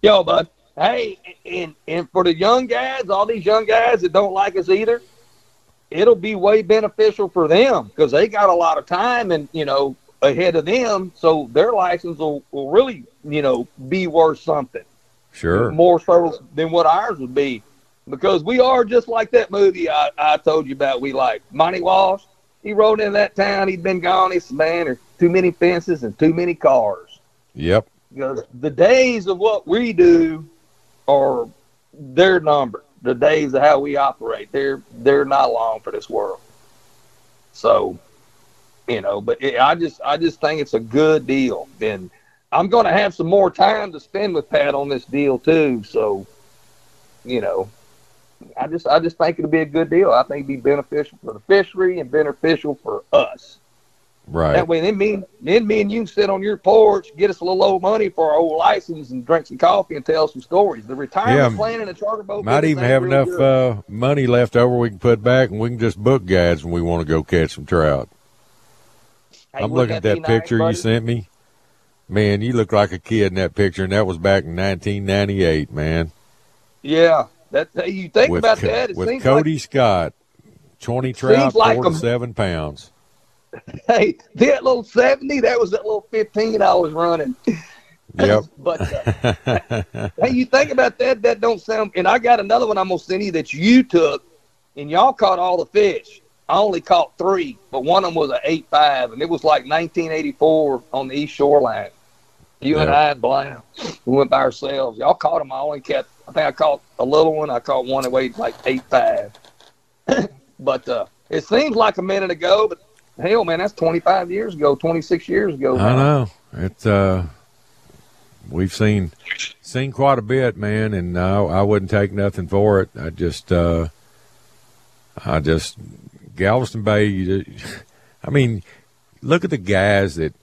Speaker 4: Yo, bud. Hey, and and for the young guys, all these young guys that don't like us either, it'll be way beneficial for them because they got a lot of time and you know ahead of them, so their license will, will really you know be worth something
Speaker 2: Sure.
Speaker 4: more so than what ours would be because we are just like that movie I, I told you about. We like Monty Walsh. He rode in that town. He'd been gone. He said, "Man, there's too many fences and too many cars."
Speaker 2: Yep.
Speaker 4: because the days of what we do are they're numbered. The days of how we operate, they're they're not long for this world. So, you know, but it, I just I just think it's a good deal, and I'm going to have some more time to spend with Pat on this deal too. So, you know, I just I just think it'll be a good deal. I think it'd be beneficial for the fishery and beneficial for us.
Speaker 2: Right.
Speaker 4: That way, then me, then me and you sit on your porch, get us a little old money for our old license, and drink some coffee and tell some stories. The retirement
Speaker 2: Yeah,
Speaker 4: plan and the charter boat
Speaker 2: Might even have enough uh, money left over we can put back, and we can just book guides when we want to go catch some trout.
Speaker 4: Hey,
Speaker 2: I'm looking at that
Speaker 4: nice,
Speaker 2: picture you sent me. Man, you look like a kid in that picture, and that was back in 1998, man.
Speaker 4: Yeah, that you think
Speaker 2: with
Speaker 4: about
Speaker 2: Co-
Speaker 4: that. It
Speaker 2: with Cody Scott 20 trout,
Speaker 4: like
Speaker 2: four to
Speaker 4: a-
Speaker 2: seven pounds.
Speaker 4: Hey, that little seventy, that was that little fifteen I was running.
Speaker 2: Yep.
Speaker 4: But uh, hey, you think about that? That don't sound. And I got another one I'm gonna send you that you took, and y'all caught all the fish. I only caught three, but one of them was an eight five, and it was like 1984 on the east shoreline. You and I and Blaine, we went by ourselves. Y'all caught them. I only kept. I think I caught a little one. I caught one that weighed like eight five. but uh, it seems like a minute ago, but hell, man, that's 25 years ago, 26 years ago.
Speaker 2: I know. It's uh we've seen seen quite a bit, man, and I I wouldn't take nothing for it. I just uh I just Galveston Bay you, I mean, look at the guys that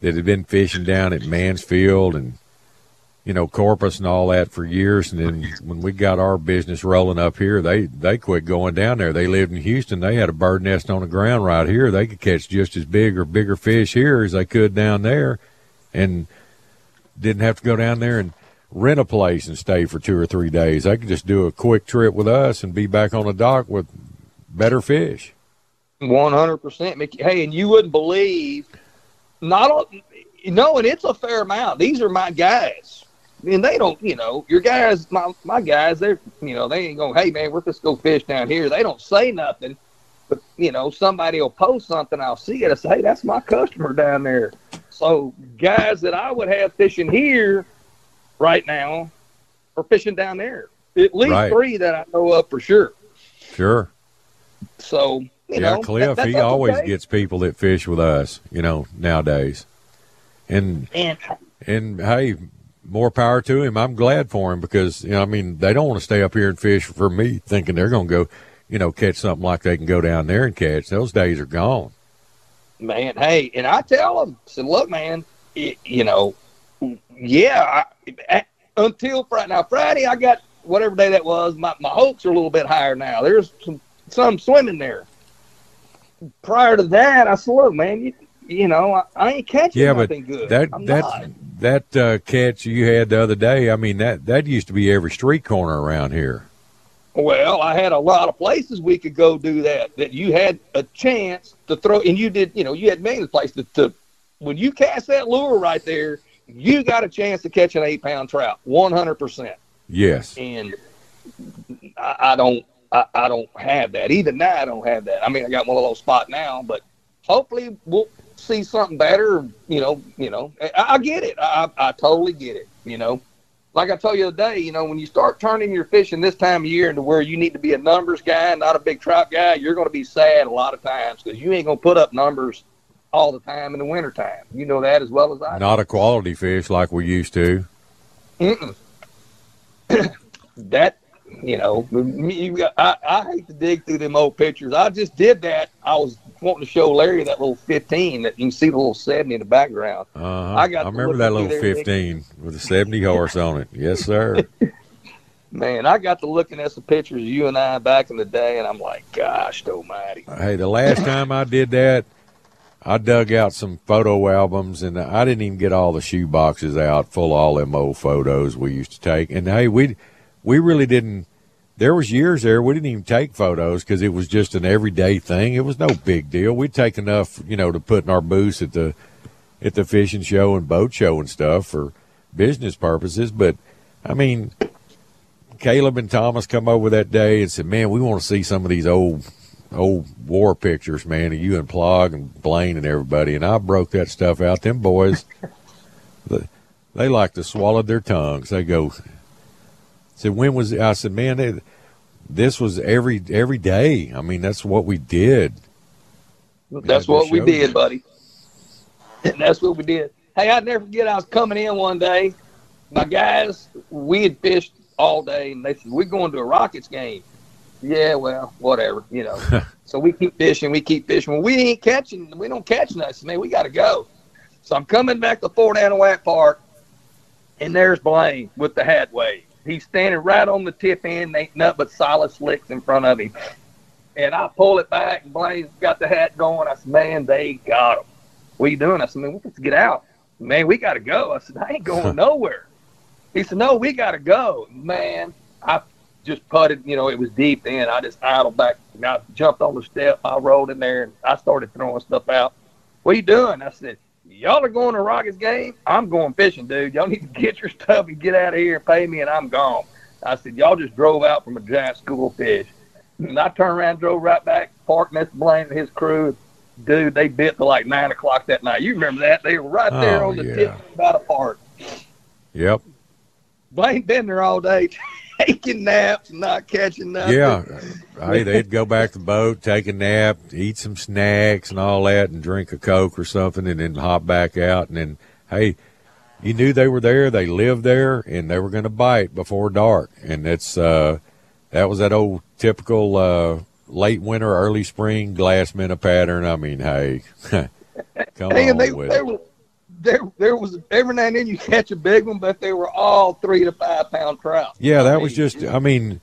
Speaker 2: that have been fishing down at Mansfield and you know Corpus and all that for years, and then when we got our business rolling up here, they they quit going down there. They lived in Houston. They had a bird nest on the ground right here. They could catch just as big or bigger fish here as they could down there, and didn't have to go down there and rent a place and stay for two or three days. They could just do a quick trip with us and be back on the dock with better fish.
Speaker 4: One hundred percent, Mickey. Hey, and you wouldn't believe, not know, and it's a fair amount. These are my guys, and they don't, you know, your guys, my my guys, they're, you know, they ain't going. Hey, man, we're just go fish down here. They don't say nothing, but you know, somebody will post something. I'll see it. I say, hey, that's my customer down there. So guys that I would have fishing here right now are fishing down there. At least
Speaker 2: Right.
Speaker 4: three that I know of for sure.
Speaker 2: Sure.
Speaker 4: So you
Speaker 2: yeah,
Speaker 4: know,
Speaker 2: Cliff,
Speaker 4: that- that-
Speaker 2: he always
Speaker 4: okay.
Speaker 2: gets people that fish with us, you know, nowadays. And
Speaker 4: And
Speaker 2: and hey, more power to him. I'm glad for him because you know, I mean, they don't want to stay up here and fish for me, thinking they're going to go, you know, catch something like they can go down there and catch. Those days are gone.
Speaker 4: man, hey, and I tell them, said, look, man, it, you know, yeah, I, until Friday. Now Friday, I got whatever day that was. My my hopes are a little bit higher now. There's some some swimming there. Prior to that, I said, look, man, you, you know, I, I ain't catching
Speaker 2: Yeah, but
Speaker 4: nothing good.
Speaker 2: that
Speaker 4: I'm
Speaker 2: that
Speaker 4: not.
Speaker 2: that uh, catch you had the other day. I mean, that that used to be every street corner around here.
Speaker 4: Well, I had a lot of places we could go do that. That you had a chance to throw, and you did. You know, you had many places to. When you cast that lure right there, you got a chance to catch an eight pound trout, one hundred percent.
Speaker 2: Yes.
Speaker 4: And I, I don't, I, I don't have that. Even now, I don't have that. I mean, I got one of those spot now, but hopefully we'll see something better. You know, you know, I, I get it. I, I totally get it. You know, like I told you the other day, you know, when you start turning your fishing this time of year into where you need to be a numbers guy, not a big trout guy, you're going to be sad a lot of times because you ain't going to put up numbers all the time in the wintertime. You know that as well as I do.
Speaker 2: Not a quality fish like we used to.
Speaker 4: That you know, me- I, I hate to dig through them old pictures. I just did that. I was wanting to show Larry that little 15 that you can see the little 70 in the background.
Speaker 2: Uh-huh.
Speaker 4: I got to
Speaker 2: remember that little
Speaker 4: there, Nick.
Speaker 2: 15 with a 70 horse on it. Yes, sir.
Speaker 4: Man, I got to looking at some pictures of you and I back in the day, and I'm like, gosh, almighty.
Speaker 2: Hey, the last time I did that, I dug out some photo albums, and I didn't even get all the shoe boxes out full of all them old photos we used to take. And hey, we we really didn't. There was years there we didn't even take photos because it was just an everyday thing. It was no big deal. We'd take enough, you know, to put in our booths at the at the fishing show and boat show and stuff for business purposes. But I mean, Caleb and Thomas come over that day and said, "Man, we want to see some of these old old war pictures, man, of you and Plaag and Blaine and everybody." And I broke that stuff out. Them boys, they, they like to swallow their tongues. They go, "said when was?" It? I said, "Man, this was every every day. I mean, that's what we did."
Speaker 4: That's what we did,
Speaker 2: you.
Speaker 4: buddy. That's what we did. Hey, I'd never forget. I was coming in one day. My guys, we had fished all day, and they said we're going to a Rockets game. Yeah, well, whatever, you know. so we keep fishing, we keep fishing. Well, we ain't catching, we don't catch nothing. Man, we got to go. So I'm coming back to Fort Anahuac Park, and there's Blaine with the hat wave. He's standing right on the tip end. Ain't nothing but solid slicks in front of him. And I pull it back, and Blaine's got the hat going. I said, man, they got him. What you doing? I said, man, let's get out. Man, we got to go. I said, I ain't going nowhere. He said, no, we got to go. Man, I just putted. You know, it was deep then. I just idled back. I jumped on the step. I rolled in there and I started throwing stuff out. What are you doing? I said, y'all are going to Rockets game. I'm going fishing, dude. Y'all need to get your stuff and get out of here and pay me, and I'm gone. I said, y'all just drove out from a giant school of fish. And I turned around, drove right back, parked Mr. Blaine and his crew. Dude, they bit till like nine o'clock that night. You remember that? They were right there
Speaker 2: Oh,
Speaker 4: on the
Speaker 2: yeah.
Speaker 4: tip about a park.
Speaker 2: Yep.
Speaker 4: Blaine been there all day, taking naps, not catching nothing.
Speaker 2: Yeah. hey, they'd go back to the boat, take a nap, eat some snacks and all that, and drink a Coke or something, and then hop back out. And then, hey, you knew they were there, they lived there, and they were going to bite before dark. And that's, uh, that was that old typical, uh, late winter, early spring glass minnow pattern. I mean, hey, come
Speaker 4: Hey,
Speaker 2: on
Speaker 4: they,
Speaker 2: with
Speaker 4: they
Speaker 2: it.
Speaker 4: were there. There was every now and then you catch a big one, but they were all three to five pound trout.
Speaker 2: Yeah, that
Speaker 4: I
Speaker 2: was just. I mean,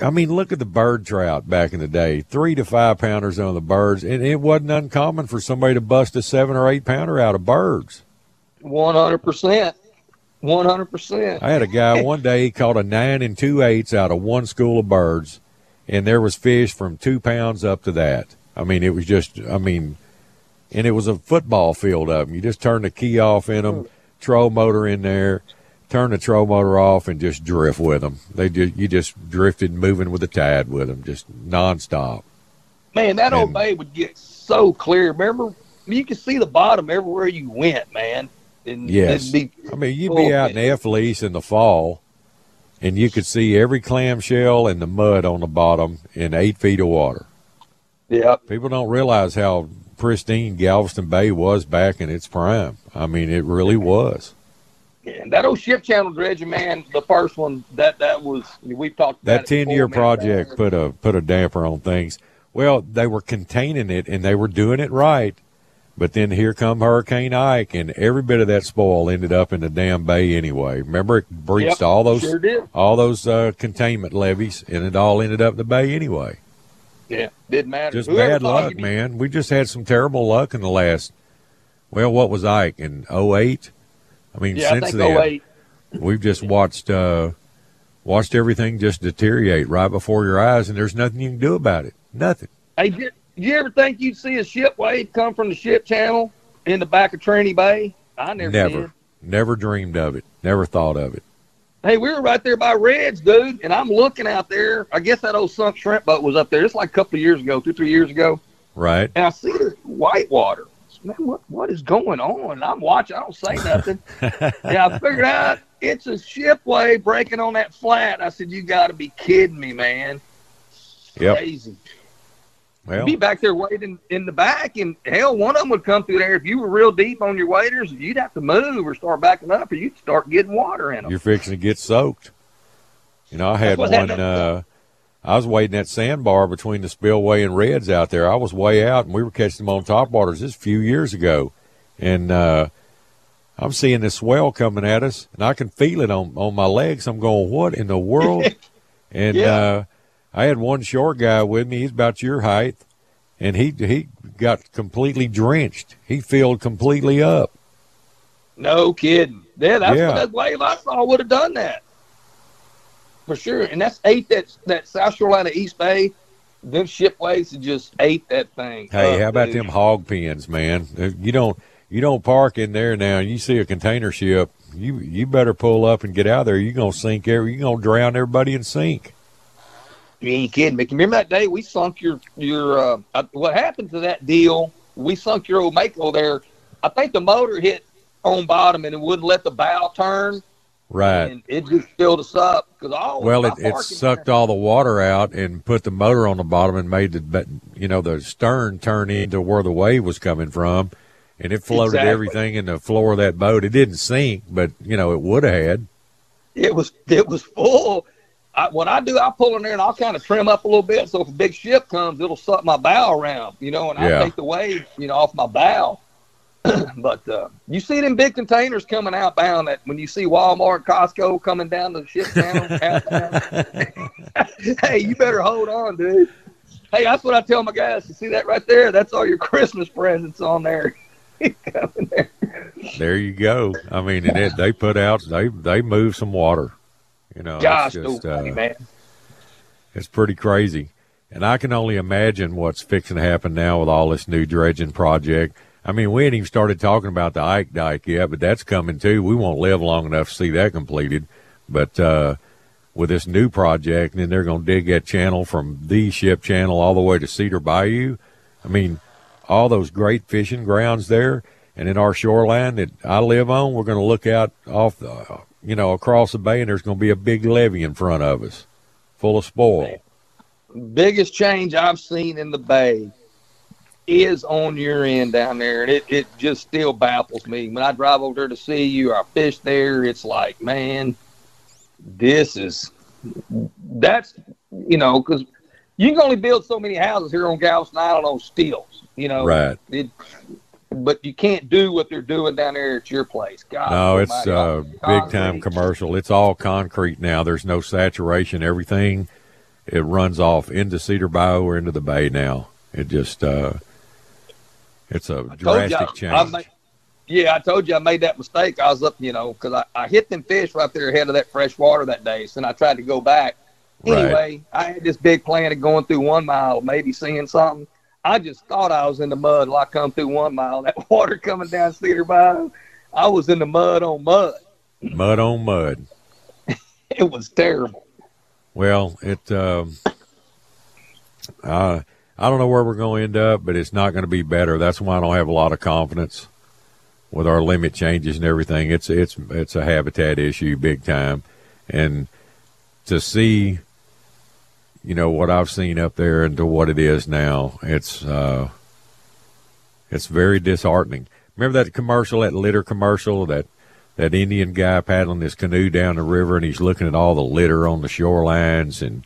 Speaker 2: I mean, look at the bird trout back in the day. Three to five pounders on the birds, and it wasn't uncommon for somebody to bust a seven or eight pounder out of birds.
Speaker 4: one hundred percent, one hundred percent.
Speaker 2: I had a guy one day he caught a nine and two eighths out of one school of birds, and there was fish from two pounds up to that. I mean, it was just. I mean, and it was a football field of them. You just turn the key off in them, troll motor in there, turn the troll motor off, and just drift with them. They just you just drifted, moving with the tide with them, just nonstop.
Speaker 4: Man, that old bay would get so clear. Remember, you could see the bottom everywhere you went, man. And
Speaker 2: Yes.
Speaker 4: be,
Speaker 2: I mean, you'd be
Speaker 4: Oh,
Speaker 2: out in
Speaker 4: man.
Speaker 2: F lease in the fall, and you could see every clamshell and the mud on the bottom in eight feet of water.
Speaker 4: yeah,
Speaker 2: People don't realize how pristine Galveston Bay was back in its prime. I mean, it really was.
Speaker 4: And that old ship channel dredging, man, the first one that that was we've talked about
Speaker 2: That ten year
Speaker 4: man.
Speaker 2: project put a put a damper on things. Well, they were containing it and they were doing it right, but then here come Hurricane Ike, and every bit of that spoil ended up in the damn bay anyway. Remember, it breached
Speaker 4: Yep,
Speaker 2: all those
Speaker 4: sure
Speaker 2: all those uh, containment levees, and it all ended up in the bay anyway.
Speaker 4: Yeah, didn't matter.
Speaker 2: Just
Speaker 4: Whoever
Speaker 2: bad luck, man. We just had some terrible luck in the last. Well, what was Ike in 08? I mean,
Speaker 4: Yeah, I
Speaker 2: since
Speaker 4: think oh
Speaker 2: then,
Speaker 4: 08.
Speaker 2: we've just watched uh, watched everything just deteriorate right before your eyes, and there's nothing you can do about it. Nothing.
Speaker 4: Hey, did, did you ever think you'd see a ship wave come from the ship channel in the back of Trinity Bay? I never,
Speaker 2: Never,
Speaker 4: did.
Speaker 2: never dreamed of it. Never thought of it.
Speaker 4: Hey, we were right there by Reds, dude, and I'm looking out there. I guess that old sunk shrimp boat was up there. It's like a couple of years ago, two, three years ago,
Speaker 2: Right?
Speaker 4: and I see this white water. Man, what what is going on? I'm watching. I don't say nothing. yeah, I figured out it's a ship wave breaking on that flat. I said, "You got to be kidding me, man!"
Speaker 2: Yep.
Speaker 4: Crazy.
Speaker 2: Well,
Speaker 4: be back there waiting in the back, and hell, one of them would come through there. If you were real deep on your waders, you'd have to move or start backing up, or you'd start getting water in them.
Speaker 2: you're fixing to get soaked. You know, I had one. Uh, I was waiting at sandbar between the spillway and Reds out there. I was way out, and we were catching them on top waters this a few years ago, and uh, I'm seeing this swell coming at us, and I can feel it on on my legs. I'm going, what in the world? and
Speaker 4: Yeah.
Speaker 2: uh, I had one short guy with me. He's about your height, and he he got completely drenched. He filled completely up.
Speaker 4: No kidding. Yeah, that's
Speaker 2: Yeah.
Speaker 4: what that wave I saw would have done that for sure. And that's ate that that South Carolina East Bay. Them ship waves had just ate that thing.
Speaker 2: Hey,
Speaker 4: up,
Speaker 2: how about
Speaker 4: dude.
Speaker 2: them hog pens, man? You don't you don't park in there now. and You see a container ship, you you better pull up and get out of there. You're gonna sink every. You're gonna drown everybody and sink.
Speaker 4: You ain't kidding you remember that day we sunk your your uh, uh, what happened to that deal? We sunk your old Mako there. I think the motor hit on bottom and it wouldn't let the bow turn,
Speaker 2: Right.
Speaker 4: and it just filled us up because all
Speaker 2: Well, it, it sucked all the water out and put the motor on the bottom and made the but, you know the stern turn into where the wave was coming from, and it floated
Speaker 4: Exactly.
Speaker 2: everything in the floor of that boat. It didn't sink, but you know it would have had.
Speaker 4: It was it was full. I, what I do, I pull in there and I'll kind of trim up a little bit, so if a big ship comes, it'll suck my bow around, you know, and
Speaker 2: Yeah.
Speaker 4: I take the wave, you know, off my bow. but uh, you see them big containers coming outbound. That when you see Walmart, Costco coming down the ship channel, hey, you better hold on, dude. Hey, that's what I tell my guys. You see that right there? That's all your Christmas presents on there. there.
Speaker 2: There you go. I mean, it, they put out they they moved some water. You know, it's just, uh,
Speaker 4: man.
Speaker 2: It's pretty crazy. And I can only imagine what's fixing to happen now with all this new dredging project. I mean, we ain't even started talking about the Ike Dike yet, but that's coming too. We won't live long enough to see that completed. But uh, with this new project, and then they're going to dig that channel from the ship channel all the way to Cedar Bayou. I mean, all those great fishing grounds there, and in our shoreline that I live on, we're going to look out off, the, you know, across the bay, and there's going to be a big levee in front of us, full of spoil.
Speaker 4: Biggest change I've seen in the bay is on your end down there, and it, it just still baffles me. When I drive over there to see you, I fish there, it's like, man, this is that's you know because you can only build so many houses here on Galveston Island on stills, you know.
Speaker 2: Right.
Speaker 4: It, but you can't do what they're doing down there at your place. God,
Speaker 2: no, it's uh, big time commercial. It's all concrete now. There's no saturation. Everything it runs off into Cedar Bayou or into the bay now. It just uh, it's a drastic
Speaker 4: I- I
Speaker 2: change.
Speaker 4: yeah, I told you I made that mistake. I was up, you know, because I, I hit them fish right there ahead of that fresh water that day. So then I tried to go back.
Speaker 2: Right.
Speaker 4: Anyway, I had this big plan of going through one mile, maybe seeing something. I just thought I was in the mud while I come through one mile. That water coming down Cedar Bayou, I was in the mud on mud.
Speaker 2: mud on mud.
Speaker 4: It was terrible.
Speaker 2: Well, it. Um, uh, I don't know where we're going to end up, but it's not going to be better. That's why I don't have a lot of confidence with our limit changes and everything. It's it's it's a habitat issue, big time, and to see, you know, what I've seen up there and to what it is now, it's uh, it's very disheartening. Remember that commercial, that litter commercial, that that Indian guy paddling his canoe down the river, and he's looking at all the litter on the shorelines and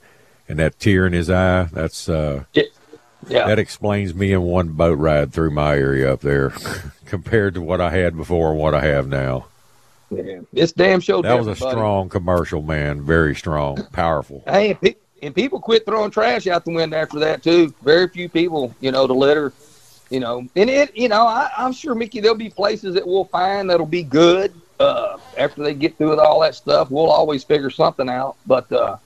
Speaker 2: and that tear in his eye. That's uh,
Speaker 4: Yeah.
Speaker 2: that explains me in one boat ride through my area up there, compared to what I had before and what I have now.
Speaker 4: yeah. It's damn show. sure
Speaker 2: That was a
Speaker 4: buddy.
Speaker 2: strong commercial, man. Very strong, powerful.
Speaker 4: Hey, and, people quit throwing trash out the window after that too. Very few people, you know, to litter. You know, and it, you know, I, I'm sure Mickey, there'll be places that we'll find that'll be good uh, after they get through with all that stuff. We'll always figure something out, but uh,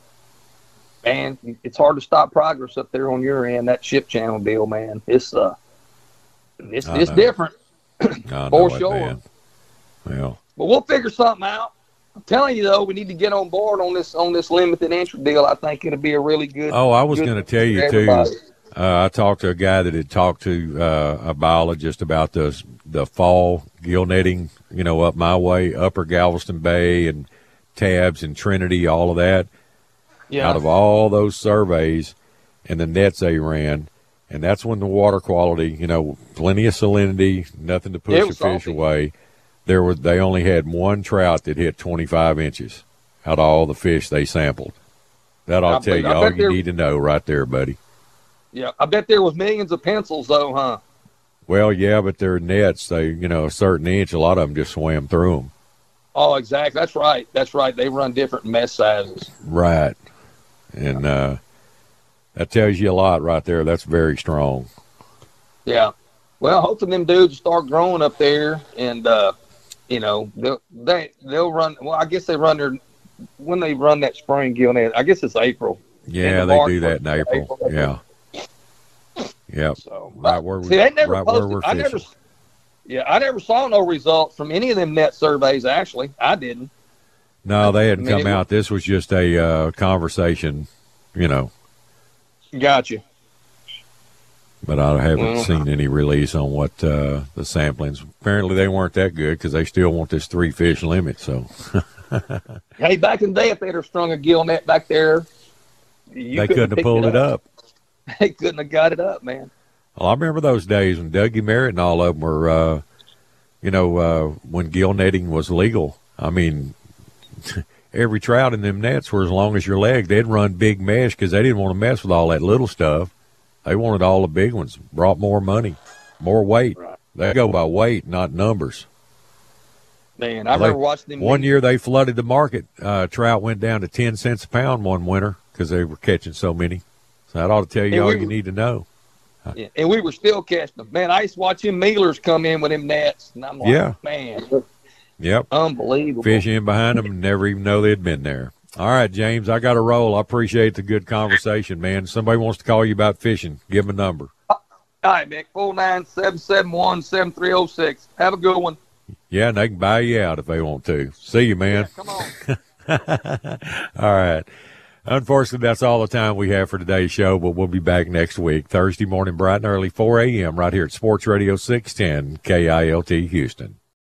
Speaker 4: man, it's hard to stop progress up there on your end. That ship channel deal, man, it's uh, it's
Speaker 2: I
Speaker 4: it's
Speaker 2: know.
Speaker 4: different. For sure.
Speaker 2: Well,
Speaker 4: But we'll figure something out. I'm telling you though, we need to get on board on this on this limited entry deal. I think it'll be a really good.
Speaker 2: Oh, I was going to tell you too. Uh, I talked to a guy that had talked to uh, a biologist about the the fall gill netting. You know, up my way, Upper Galveston Bay and Tabbs and Trinity, all of that.
Speaker 4: Yeah.
Speaker 2: Out of all those surveys and the nets they ran, and that's when the water quality, you know, plenty of salinity, nothing to push the fish
Speaker 4: salty.
Speaker 2: away. There was they only had one trout that hit 25 inches out of all the fish they sampled. That ought
Speaker 4: I
Speaker 2: tell
Speaker 4: bet-
Speaker 2: you all you
Speaker 4: there-
Speaker 2: need to know right there, buddy.
Speaker 4: Yeah, I bet there was millions of pencils though, huh?
Speaker 2: Well, yeah, but their nets, they, you know, a certain inch, a lot of them just swam through them.
Speaker 4: Oh, exactly. That's right. That's right. They run different mess sizes.
Speaker 2: Right. And uh, that tells you a lot right there. That's very strong.
Speaker 4: Yeah. Well, hopefully them dudes start growing up there, and uh, you know they'll they they'll run. Well, I guess they run their when they run that spring gill. I guess it's April.
Speaker 2: Yeah,
Speaker 4: of
Speaker 2: they
Speaker 4: March,
Speaker 2: do that in
Speaker 4: April,
Speaker 2: April.
Speaker 4: April.
Speaker 2: Yeah.
Speaker 4: So
Speaker 2: Right where we,
Speaker 4: see, they never
Speaker 2: right where we're
Speaker 4: I never.
Speaker 2: fishing.
Speaker 4: Yeah, I never saw no results from any of them net surveys. Actually, I didn't.
Speaker 2: No, they hadn't
Speaker 4: I mean,
Speaker 2: come out. This was just a uh, conversation, you know,
Speaker 4: Gotcha.
Speaker 2: But I haven't
Speaker 4: Well-
Speaker 2: seen any release on what uh, the samplings. Apparently, they weren't that good because they still want this three fish limit. So
Speaker 4: Hey, back in the day, if they'd have strung a gill net back there, you
Speaker 2: they couldn't have pulled it up.
Speaker 4: They couldn't have got it up, man.
Speaker 2: Well, I remember those days when Dougie Merritt and all of them were, uh, you know, uh, when gill netting was legal. I mean, every trout in them nets were as long as your leg. They'd run big mesh because they didn't want to mess with all that little stuff. They wanted all the big ones. Brought more money, more weight. They go by weight, not numbers.
Speaker 4: Man, I
Speaker 2: Well, they-
Speaker 4: remember watching them.
Speaker 2: One year they flooded the market. Uh, trout went down to ten cents a pound one winter because they were catching so many. So that ought to tell you
Speaker 4: Yeah,
Speaker 2: all
Speaker 4: we
Speaker 2: you need to know.
Speaker 4: Yeah, and we were still catching them. Man, I used to watch them Mealers come in with them nets, and I'm like,
Speaker 2: Yeah.
Speaker 4: man,
Speaker 2: Yep.
Speaker 4: unbelievable.
Speaker 2: fish in behind them and never even know they'd been there. All right, James, I got to roll. I appreciate the good conversation, man. Somebody wants to call you about fishing. Give them a number.
Speaker 4: All right, Mick. Four nine seven seven one seven three zero six. Have a good one.
Speaker 2: Yeah, and they can buy you out if they want to. See you, man.
Speaker 4: Come on.
Speaker 2: all right. Unfortunately, that's all the time we have for today's show, but we'll be back next week, Thursday morning, bright and early, 4 a.m., right here at Sports Radio 610 KILT Houston.